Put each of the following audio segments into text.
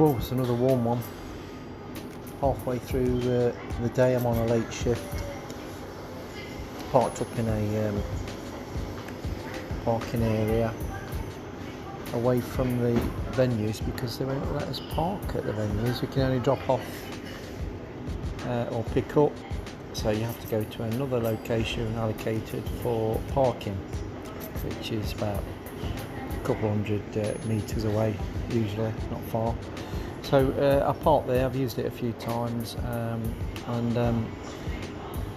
Whoa, it's another warm one. Halfway through uh, the day, I'm on a late shift. Parked up in a um, parking area away from the venues because they won't let us park at the venues. We can only drop off uh, or pick up, so you have to go to another location allocated for parking, which is about a couple hundred uh, metres away, usually, not far. So uh, I parked there, I've used it a few times, um, and um,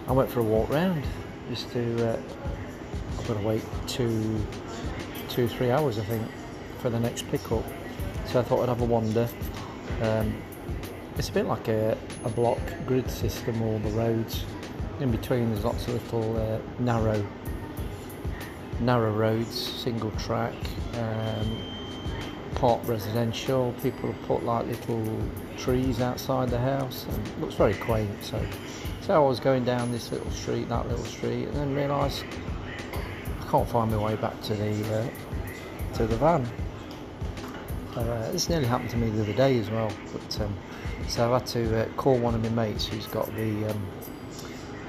I went for a walk round just to. Uh, I've got to wait two, two, three hours, I think, for the next pickup. So I thought I'd have a wander. Um, it's a bit like a, a block grid system, all the roads. In between, there's lots of little uh, narrow, narrow roads, single track, um, part residential. People have put like little trees outside the house, and it looks very quaint. So, so I was going down this little street, that little street, and then realised I can't find my way back to the uh, to the van. Uh, this nearly happened to me the other day as well. But um, so I had to uh, call one of my mates who's got the um,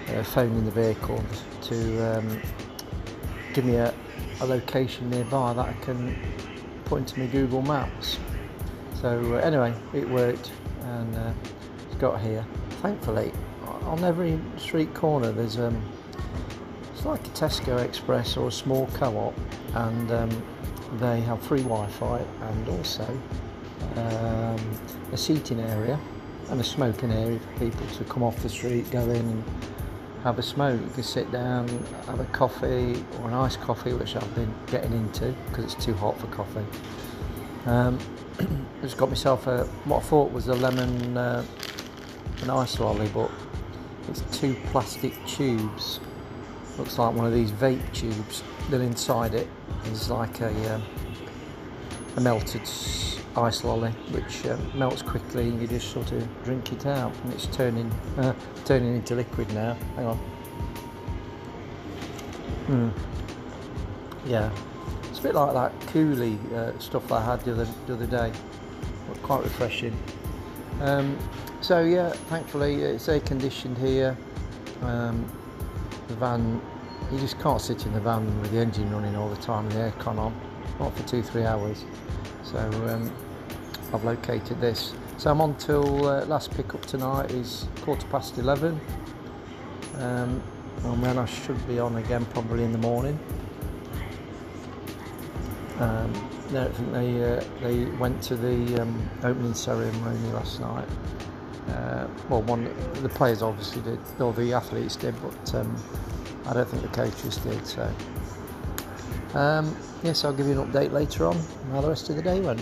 uh, phone in the vehicle to um, give me a, a, location nearby that I can put into my Google Maps. So uh, anyway, it worked and uh, got here. Thankfully, on every street corner there's um, it's like a Tesco Express or a small co-op, and um, they have free Wi-Fi and also um, a seating area and a smoking area for people to come off the street, go in and have a smoke. You can sit down, have a coffee or an iced coffee, which I've been getting into because it's too hot for coffee. Um, just got myself a what I thought was a lemon uh, an ice lolly, but it's two plastic tubes. Looks like one of these vape tubes. Then inside it is like a, um, a melted ice lolly, which uh, melts quickly, and you just sort of drink it out, and it's turning uh, turning into liquid now. Hang on. Hmm. Yeah, it's a bit like that coolie uh, stuff I had the other the other day. But quite refreshing. Um, so yeah, thankfully it's air conditioned here. Um, the van you just can't sit in the van with the engine running all the time and the aircon on, not for two, three hours. So um, I've located this. So I'm on till uh, last pickup tonight is quarter past 11. Um, and then I should be on again probably in the morning. Um, think they uh, they went to the um, opening ceremony last night. Uh, well, one the players obviously did, or the athletes did, but um, I don't think the coaches did. So, um, yes, I'll give you an update later on how the rest of the day went.